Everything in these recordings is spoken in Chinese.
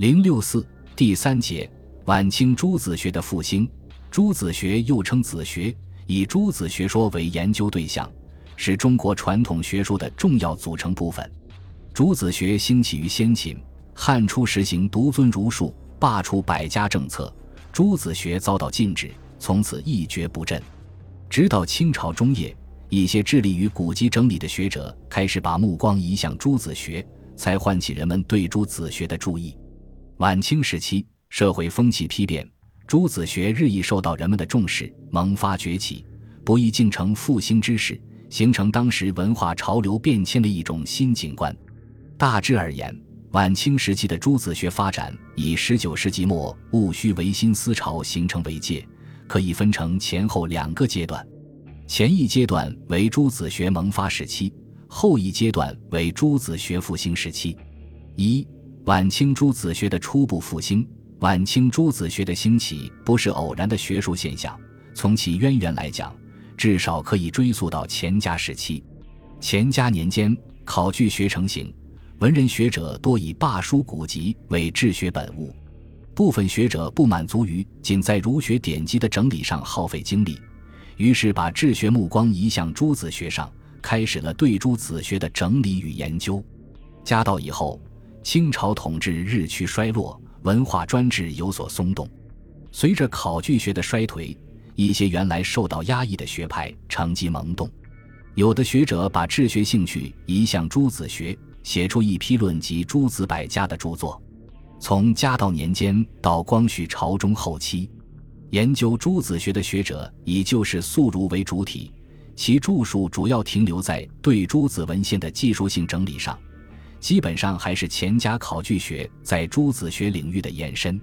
零六四第三节，晚清诸子学的复兴。诸子学又称子学，以诸子学说为研究对象，是中国传统学术的重要组成部分。诸子学兴起于先秦，汉初实行独尊儒术、罢黜百家政策，诸子学遭到禁止，从此一蹶不振。直到清朝中叶，一些致力于古籍整理的学者开始把目光移向诸子学，才唤起人们对诸子学的注意。晚清时期，社会风气批变，诸子学日益受到人们的重视，萌发崛起，不易竟成复兴之势，形成当时文化潮流变迁的一种新景观。大致而言，晚清时期的诸子学发展以十九世纪末戊戌维新思潮形成为界，可以分成前后两个阶段。前一阶段为诸子学萌发时期，后一阶段为诸子学复兴时期。一晚清诸子学的初步复兴，晚清诸子学的兴起不是偶然的学术现象。从其渊源来讲，至少可以追溯到钱家时期。钱家年间，考据学成型，文人学者多以罢书古籍为治学本物。部分学者不满足于仅在儒学典籍的整理上耗费精力，于是把治学目光移向诸子学上，开始了对诸子学的整理与研究。家道以后。清朝统治日趋衰落，文化专制有所松动。随着考据学的衰颓，一些原来受到压抑的学派乘机萌动。有的学者把治学兴趣移向诸子学，写出一批论及诸子百家的著作。从嘉道年间到光绪朝中后期，研究诸子学的学者以旧事肃儒为主体，其著述主要停留在对诸子文献的技术性整理上。基本上还是钱家考据学在诸子学领域的延伸，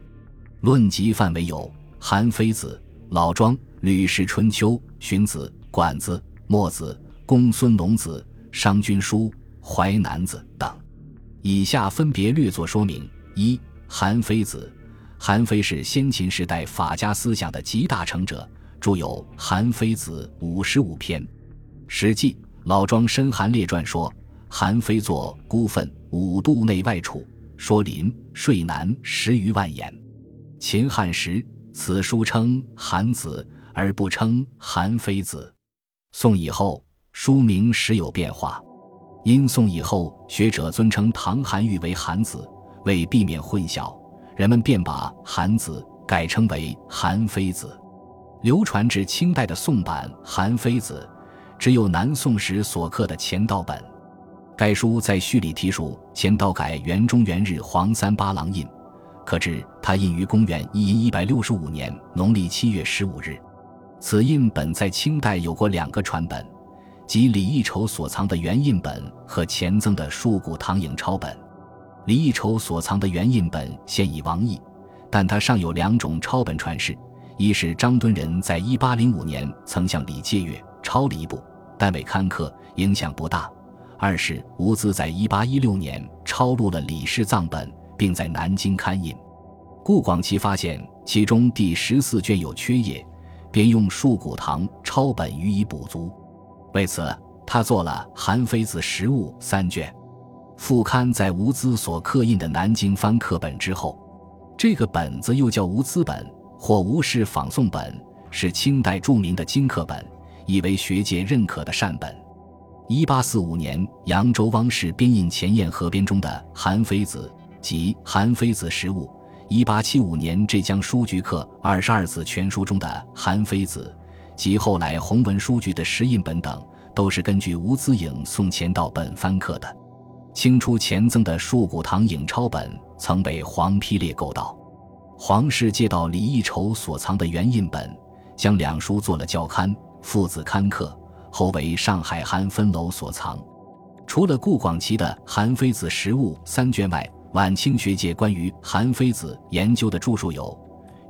论及范围有韩非子、老庄、吕氏春秋、荀子、管子、墨子、公孙龙子、商君书、淮南子等。以下分别略作说明：一、韩非子，韩非是先秦时代法家思想的集大成者，著有《韩非子》五十五篇，《史记·老庄申韩列传》说。韩非作孤愤五度内外处说林税南十余万言。秦汉时此书称韩子而不称韩非子。宋以后书名时有变化。因宋以后学者尊称唐韩愈为韩子，为避免混淆，人们便把韩子改称为韩非子。流传至清代的宋版韩非子，只有南宋时所刻的钱道本。该书在序里提述钱道改元中元日黄三八郎印，可知他印于公元一一百六十五年农历七月十五日。此印本在清代有过两个传本，即李义筹所藏的原印本和钱曾的树古唐影抄本。李义筹所藏的原印本现已亡佚，但他尚有两种抄本传世：一是张敦仁在一八零五年曾向李借阅抄了一部，但未刊刻，影响不大。二是吴兹在1816年抄录了李氏藏本，并在南京刊印。顾广奇发现其中第十四卷有缺页，便用树骨堂抄本予以补足。为此，他做了《韩非子实物》三卷，复刊在吴兹所刻印的南京翻刻本之后。这个本子又叫吴兹本或吴氏仿宋本，是清代著名的金刻本，已为学界认可的善本。一八四五年，扬州汪氏编印钱彦合编中的《韩非子》及《韩非子实物》；一八七五年，浙江书局刻《二十二子全书》中的《韩非子》及后来弘文书局的石印本等，都是根据吴子颖送钱到本翻刻的。清初钱曾的树古堂影钞本曾被黄丕烈购到，黄氏借到李义筹所藏的原印本，将两书做了校勘，父子刊刻。后为上海韩分楼所藏。除了顾广奇的《韩非子实物》三卷外，晚清学界关于韩非子研究的著述有：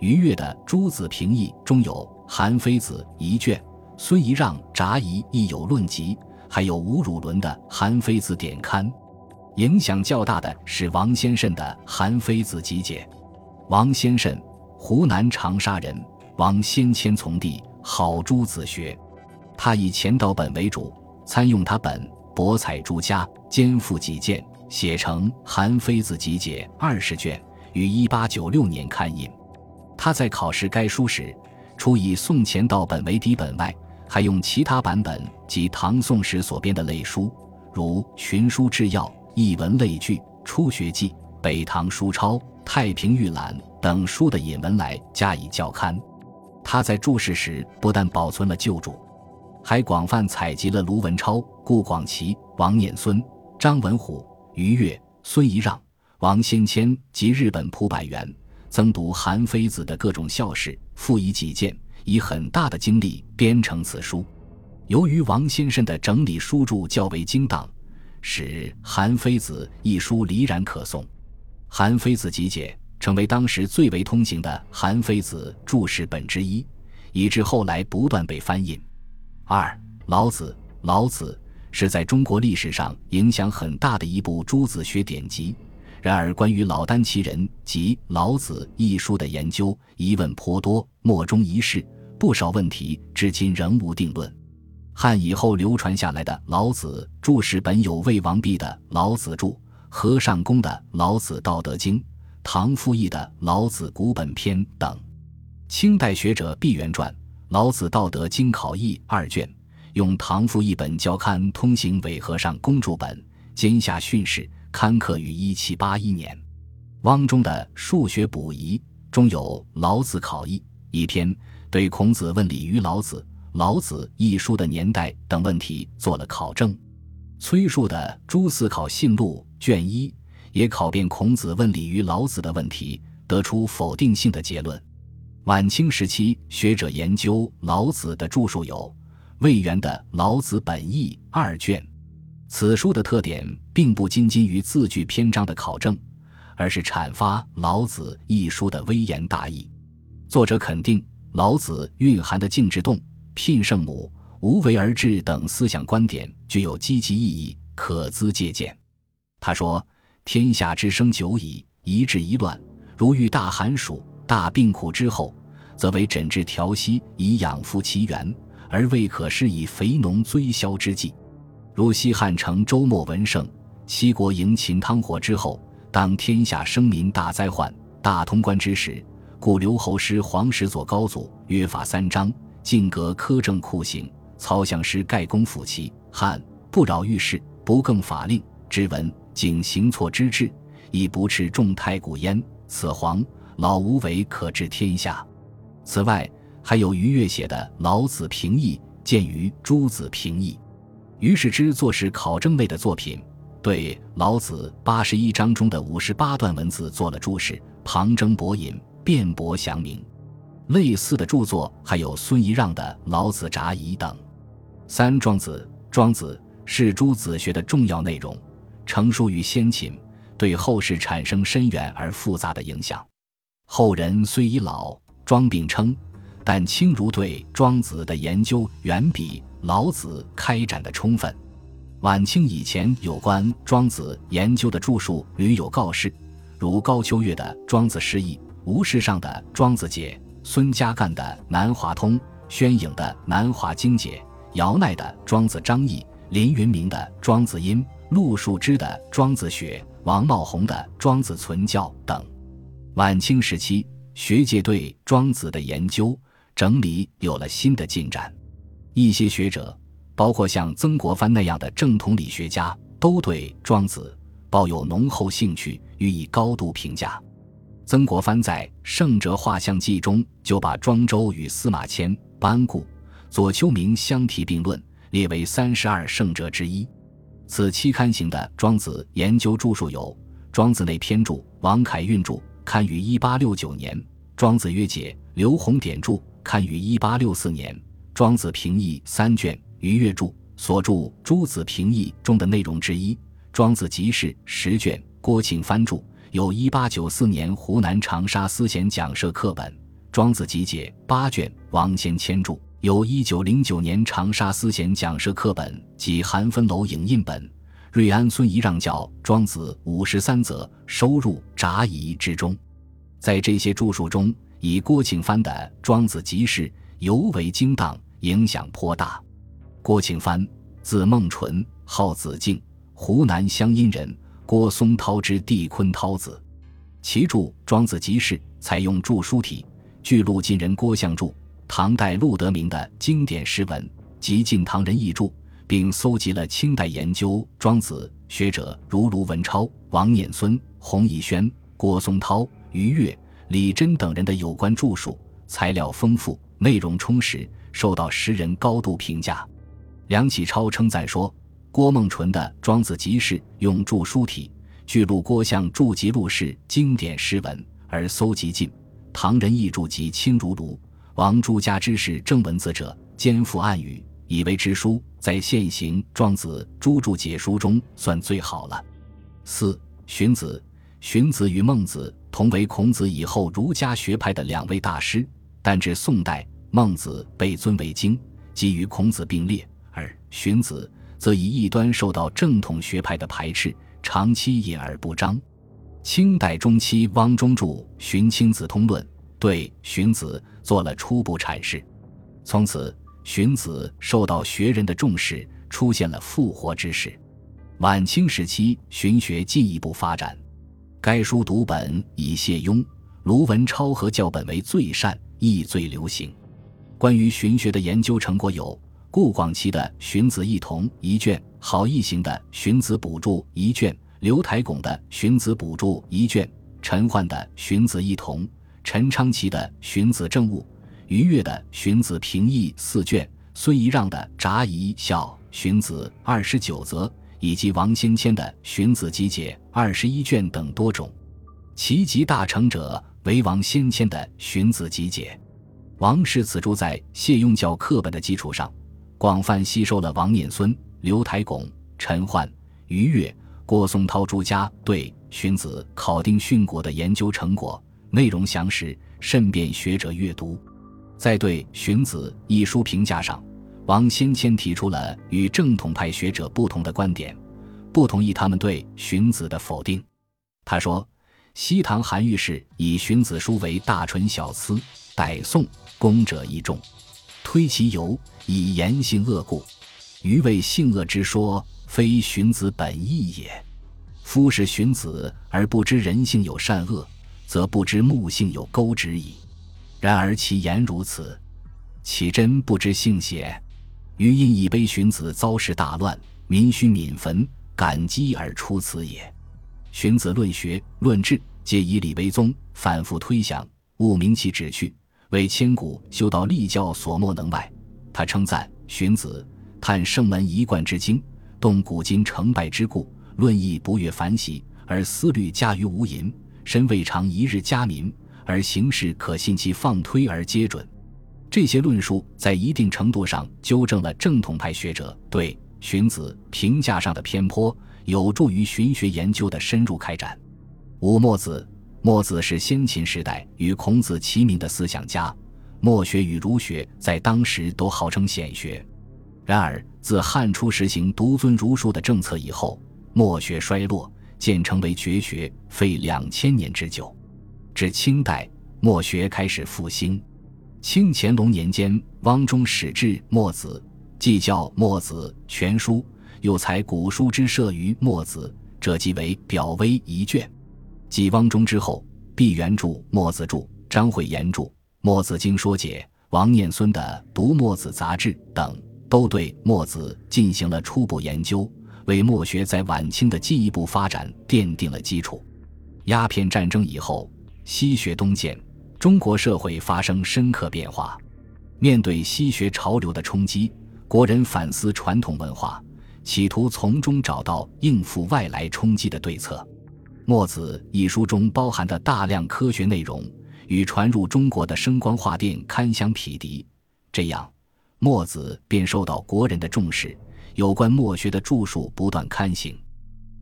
余岳的《诸子评议》中有《韩非子》一卷，孙仪让、札仪亦有论集，还有吴汝伦的《韩非子典刊》。影响较大的是王先慎的《韩非子集解》。王先慎，湖南长沙人，王先谦从弟，好诸子学。他以钱道本为主，参用他本，博采诸家，兼附己见，写成《韩非子集解》二十卷，于一八九六年刊印。他在考试该书时，除以宋钱道本为底本外，还用其他版本及唐宋时所编的类书，如《群书治要》《译文类聚》《初学记》《北唐书钞》《太平御览》等书的引文来加以校勘。他在注释时不但保存了旧注，还广泛采集了卢文超、顾广奇、王念孙、张文虎、于越、孙仪让、王先谦及日本蒲柏元曾读韩非子的各种校事，附以己见，以很大的精力编成此书。由于王先生的整理书注较为精当，使《韩非子》一书离然可诵，《韩非子集解》。成为当时最为通行的《韩非子》注释本之一，以致后来不断被翻印。二、老子，老子是在中国历史上影响很大的一部诸子学典籍。然而，关于老聃其人及《老子》一书的研究疑问颇多，莫衷一是，不少问题至今仍无定论。汉以后流传下来的《老子》注释本有魏王弼的《老子注》，何尚公的《老子道德经》。唐复义的《老子古本篇》等，清代学者毕沅传《老子道德经考义》二卷，用唐复义本校勘通行伪和尚公主本，兼下训示，刊刻于一七八一年。汪中的《数学补遗》中有《老子考义》一篇，对孔子问礼于老子、老子一书的年代等问题做了考证。崔述的《诸思考信录》卷一。也考辨孔子问礼于老子的问题，得出否定性的结论。晚清时期学者研究老子的著述有魏源的《老子本义》二卷。此书的特点并不仅仅于字句篇章的考证，而是阐发老子一书的微言大义。作者肯定老子蕴含的静制动、聘圣母、无为而治等思想观点具有积极意义，可资借鉴。他说。天下之生久矣，一治一乱。如遇大寒暑、大病苦之后，则为诊治调息，以养复其源，而未可施以肥农追消之计。如西汉成周末文盛，七国迎秦汤火之后，当天下生民大灾患、大通关之时，故刘侯师黄石左高祖约法三章，进革苛政酷刑，曹相师盖公辅齐汉，不扰御事，不更法令之文。仅行错之治，亦不斥众太古焉。此皇老无为，可治天下。此外，还有于越写的《老子评议》，见于《诸子评议》。于是之作是考证类的作品，对《老子》八十一章中的五十八段文字做了注释，旁征博引，辩驳详明。类似的著作还有孙仪让的《老子札疑》等。三庄子，庄子是诸子学的重要内容。成书于先秦，对后世产生深远而复杂的影响。后人虽已老庄并称，但清如对庄子的研究远比老子开展的充分。晚清以前有关庄子研究的著述屡有告示，如高秋月的《庄子释义》，吴世上的《庄子解》，孙家淦的《南华通》，宣颖的《南华经解》，姚鼐的《庄子章义》，林云明的《庄子音》。陆树之的《庄子学》，王茂宏的《庄子存教》等，晚清时期学界对庄子的研究整理有了新的进展。一些学者，包括像曾国藩那样的正统理学家，都对庄子抱有浓厚兴趣，予以高度评价。曾国藩在《圣哲画像记》中就把庄周与司马迁、班固、左丘明相提并论，列为三十二圣哲之一。此期刊行的《庄子》研究著述有《庄子内篇注》，王凯运著，刊于一八六九年；《庄子约解》，刘洪典著，刊于一八六四年；《庄子评议》三卷，于越著，所著《诸子评议》中的内容之一；《庄子集释》十卷，郭庆藩著，有一八九四年湖南长沙思贤讲社课本；《庄子集解》八卷，王先谦著。有一九零九年长沙思贤讲社课本及韩芬楼影印本，瑞安孙仪让教《庄子》五十三则收入《札疑》之中。在这些著述中，以郭庆藩的《庄子集释》尤为精当，影响颇大。郭庆藩，字孟纯，号子敬，湖南湘阴人，郭松涛之弟昆涛子。其著《庄子集释》采用注书体，据录晋人郭象注，唐代陆德明的经典诗文及晋唐人译注，并搜集了清代研究庄子学者如卢文超、王念孙、洪以轩、郭松涛、于越、李真等人的有关著述，材料丰富，内容充实，受到时人高度评价。梁启超称赞说：“郭梦纯的《庄子集释》用注书体，据录郭象注集录释经典诗文，而搜集尽唐人译注及亲如卢、王朱家之士正文字者，兼附暗语，以为之书，在现行《庄子》诸注解书中算最好了。”四荀子，荀子与孟子同为孔子以后儒家学派的两位大师，但至宋代，孟子被尊为经，即与孔子并列。而荀子则以异端受到正统学派的排斥，长期隐而不彰。清代中期，汪中著《荀亲子通论》，对荀子做了初步阐释。从此，荀子受到学人的重视，出现了复活之势。晚清时期，荀学进一步发展。该书读本以谢雍、卢文超和教本为最善，亦最流行。关于荀学的研究成果有。顾广奇的《荀子异同》一卷，郝义行的《荀子补注》一卷，刘台拱的《荀子补注》一卷，陈焕的《荀子异同》，陈昌奇的《荀子正物》，于越的《荀子平易》四卷，孙仪让的《札夷笑荀子二十九则》，以及王先谦的《荀子集解》二十一卷等多种。其集大成者为王先谦的《荀子集解》。王氏此著在谢雍教课本的基础上。广泛吸收了王念孙、刘台拱、陈焕、于越、郭松涛诸家对荀子考定训诂的研究成果，内容详实，甚便学者阅读。在对《荀子》一书评价上，王先谦提出了与正统派学者不同的观点，不同意他们对荀子的否定。他说：“西唐韩愈是以荀子书为大纯小疵，逮宋功者亦重。”推其由以言性恶故，余谓性恶之说，非荀子本意也。夫是荀子而不知人性有善恶，则不知木性有钩直矣。然而其言如此，岂真不知性邪？余因以悲荀子遭事大乱，民须泯坟，感激而出此也。荀子论学论治，皆以礼为宗，反复推想，务明其旨趣。为千古修道立教所莫能外。他称赞荀子，叹圣门一贯之精，动古今成败之故，论议不越凡习，而思虑加于无垠。身未尝一日加民，而行事可信其放推而皆准。这些论述在一定程度上纠正了正统派学者对荀子评价上的偏颇，有助于荀学研究的深入开展。五墨子。墨子是先秦时代与孔子齐名的思想家，墨学与儒学在当时都号称显学。然而，自汉初实行独尊儒术的政策以后，墨学衰落，渐成为绝学，费两千年之久。至清代，墨学开始复兴。清乾隆年间，汪中始制墨子，既叫《墨子全书》，又采古书之设于《墨子》，这即为表微一卷。继汪中之后，毕原著、墨子著、张惠言著《墨子经说解》，王念孙的《读墨子杂志》等，都对墨子进行了初步研究，为墨学在晚清的进一步发展奠定了基础。鸦片战争以后，西学东渐，中国社会发生深刻变化。面对西学潮流的冲击，国人反思传统文化，企图从中找到应付外来冲击的对策。《墨子》一书中包含的大量科学内容，与传入中国的声光画电堪相匹敌，这样，《墨子》便受到国人的重视。有关墨学的著述不断刊行，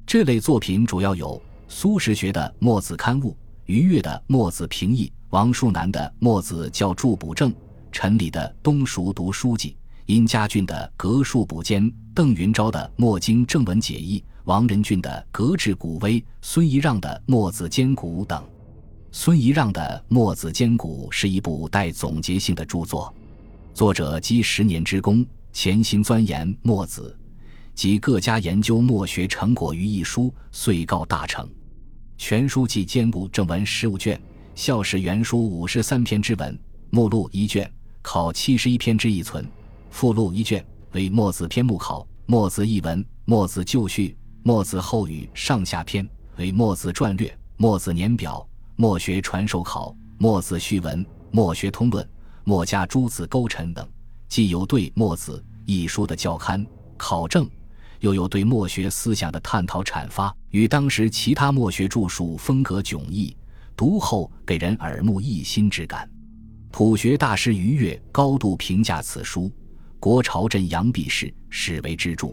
这类作品主要有苏轼学的《墨子刊物》，于越的《墨子平易》，王树南的《墨子教注补正》，陈理的《东蜀读书记》，殷家俊的《格数补兼》，邓云昭的《墨经正文解义》。王仁俊的《格致古微》，孙仪让的《墨子兼古》等。孙仪让的《墨子兼古》是一部带总结性的著作，作者积十年之功，潜心钻研墨子，及各家研究墨学成果于一书，遂告大成。全书记兼顾正文十五卷，校史原书五十三篇之文，目录一卷，考七十一篇之一存，附录一卷为墨子篇目考，墨子译文，墨子旧序，墨子后语上下篇为墨子传略，墨子年表，墨学传授考，墨子序文，墨学通论，墨家诸子勾陈等，既有对墨子一书的校勘考证。又有对墨学思想的探讨阐发，与当时其他墨学著述风格迥异，读后给人耳目一新之感。朴学大师于越高度评价此书，国朝镇阳毕氏始为之著。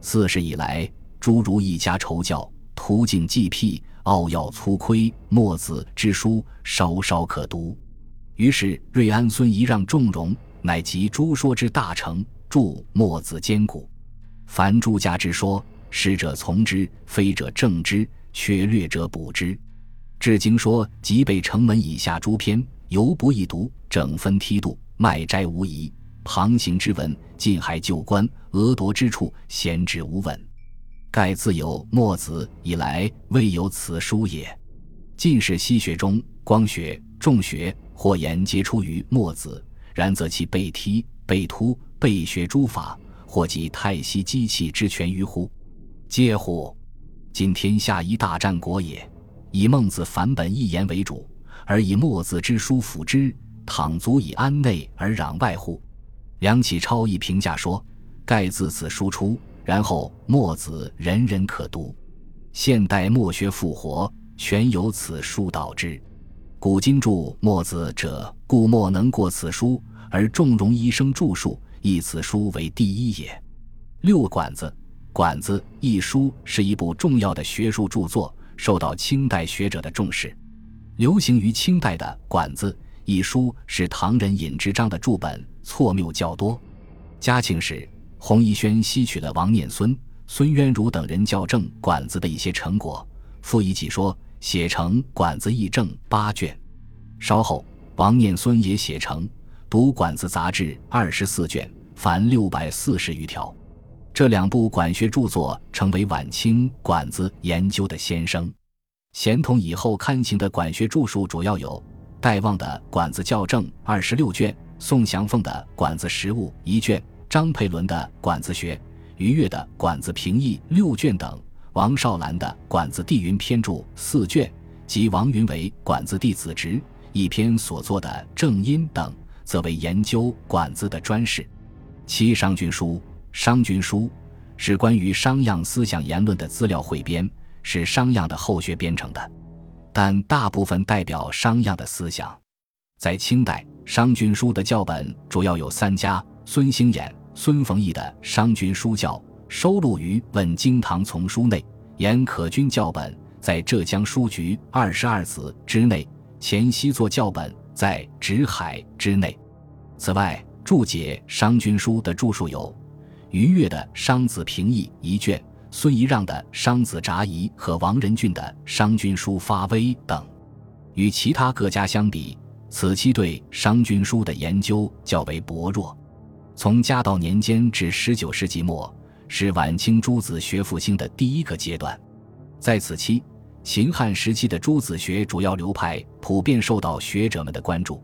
四世以来，诸如一家仇教，途径既辟，奥要粗窥，墨子之书稍稍可读。于是瑞安孙仪让重容，乃集诸说之大成，著《墨子兼古》。凡诸家之说，师者从之，非者正之，缺略者补之。至经说即被成文以下诸篇，犹不易读，整分梯度，脉摘无疑。旁行之文，近还旧观，讹夺之处，闲止无闻。盖自有墨子以来，未有此书也。近世西学中，光学、重学或言皆出于墨子，然则其背梯、背突、背学诸法。或及太息机器之权于乎？嗟乎！今天下一大战国也，以孟子反本一言为主，而以墨子之书辅之，倘足以安内而攘外乎？梁启超亦评价说：“盖自此书出，然后墨子人人可读，现代墨学复活，全由此书导之。古今著墨子者，故莫能过此书，而重容一生著述。”以此书为第一也。六管子，管子一书是一部重要的学术著作，受到清代学者的重视。流行于清代的《管子》一书是唐人尹之章的注本，错谬较多。嘉庆时，洪宜轩吸取了王念孙、孙渊如等人校正《管子》的一些成果，附以己说，写成《管子议政》八卷。稍后，王念孙也写成。《读管子》杂志二十四卷，凡六百四十余条。这两部管学著作成为晚清管子研究的先声。咸同以后刊行的管学著述主要有戴望的《管子校正》二十六卷，宋祥凤的《管子实务》一卷，张培伦的《管子学》，于越的《管子评议》六卷等，王少兰的《管子地云篇注》四卷，及王云为《管子弟子侄》一篇所作的《正音》等。则为研究管子的专事。七商君书，商君书是关于商鞅思想言论的资料汇编，是商鞅的后学编成的，但大部分代表商鞅的思想。在清代，商君书的教本主要有三家：孙兴衍、孙逢义的《商君书教》收录于《问经堂丛书》内；严可君教本在浙江书局二十二子之内；钱熙作教本在《直海》之内。此外，注解《商君书》的著述有于越的《商子平议》一卷，孙仪让的《商子札疑》和王仁俊的《商君书发微》等。与其他各家相比，此期对《商君书》的研究较为薄弱。从嘉道年间至十九世纪末，是晚清诸子学复兴的第一个阶段。在此期，秦汉时期的诸子学主要流派普遍受到学者们的关注。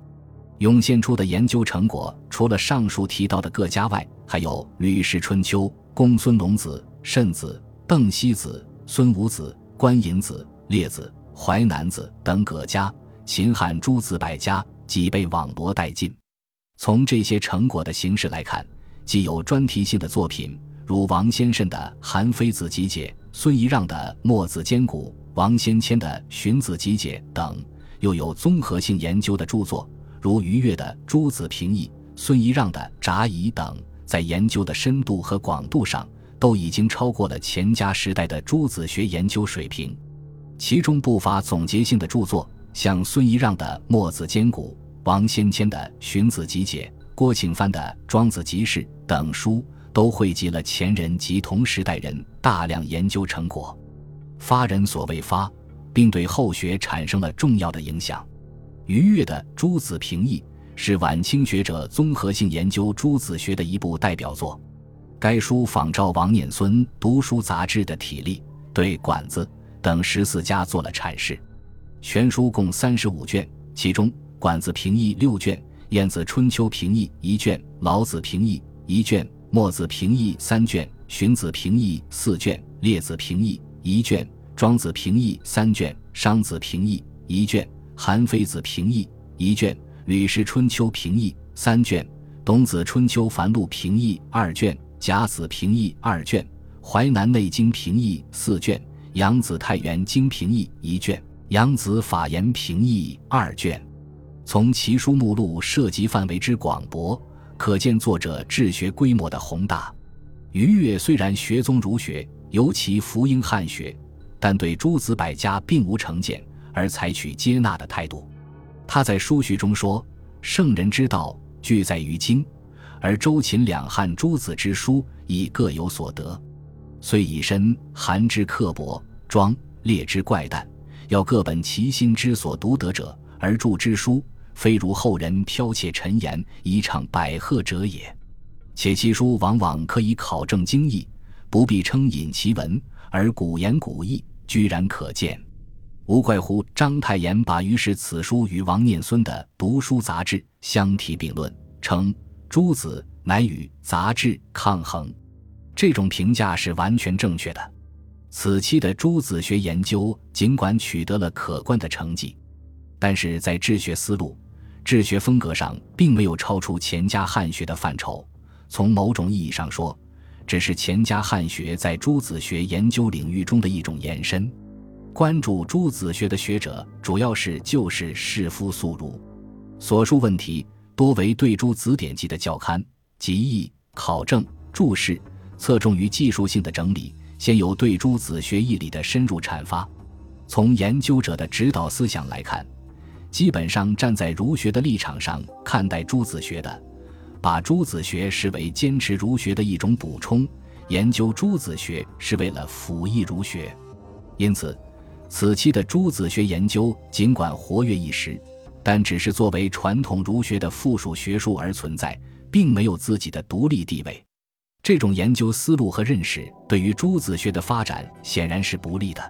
涌现出的研究成果，除了上述提到的各家外，还有《吕氏春秋》、公孙龙子、慎子、邓析子、孙武子、关尹子、列子、淮南子等各家。秦汉诸子百家几被网罗殆尽。从这些成果的形式来看，既有专题性的作品，如王先生的《韩非子集解》、孙仪让的《墨子兼古》、王先谦的《荀子集解》等；又有综合性研究的著作。如于越的《诸子评议》、孙仪让的《札疑》等，在研究的深度和广度上，都已经超过了钱家时代的诸子学研究水平。其中不乏总结性的著作，像孙仪让的《墨子兼古》、王先谦的《荀子集解》、郭庆帆的《庄子集释》等书，都汇集了前人及同时代人大量研究成果，发人所未发，并对后学产生了重要的影响。于越的《诸子评议》是晚清学者综合性研究诸子学的一部代表作。该书仿照王念孙读书杂志的体例，对《管子》等十四家做了阐释。全书共三十五卷，其中《管子平易》六卷，《晏子春秋平易》一卷，《老子平易》一卷，《墨子平易》三卷，《荀子平易》四卷，《列子平易》一卷，《庄子平易》三卷，《商子平易》一卷，《韩非子平易》一卷，《吕氏春秋平易》三卷，《董子春秋繁露平易》二卷，《甲子平易》二卷，《淮南内经平易》四卷。杨子太原经平易一卷，杨子法言平易二卷。从其书目录涉及范围之广博，可见作者治学规模的宏大。于越虽然学宗儒学，尤其福音汉学，但对诸子百家并无成见，而采取接纳的态度。他在书序中说：“圣人之道，俱在于经，而周秦两汉诸子之书，亦各有所得。”虽以身寒之刻薄，庄烈之怪诞，要各本其心之所独得者而著之书，非如后人剽窃陈言以畅百贺者也。且其书往往可以考证经义，不必称引其文，而古言古义，居然可见。无怪乎章太炎把于是此书与王念孙的《读书杂志》相提并论，称诸子乃与杂志抗衡。这种评价是完全正确的。此期的诸子学研究尽管取得了可观的成绩，但是在治学思路、治学风格上，并没有超出钱家汉学的范畴。从某种意义上说，只是钱家汉学在诸子学研究领域中的一种延伸。关注诸子学的学者，主要是旧世士夫宿儒，所述问题多为对诸子典籍的校勘、集义、考证、注释。侧重于技术性的整理，先有对诸子学义理的深入阐发。从研究者的指导思想来看，基本上站在儒学的立场上看待诸子学的，把朱子学视为坚持儒学的一种补充，研究朱子学是为了辅益儒学。因此，此期的朱子学研究尽管活跃一时，但只是作为传统儒学的附属学术而存在，并没有自己的独立地位。这种研究思路和认识，对于朱子学的发展显然是不利的。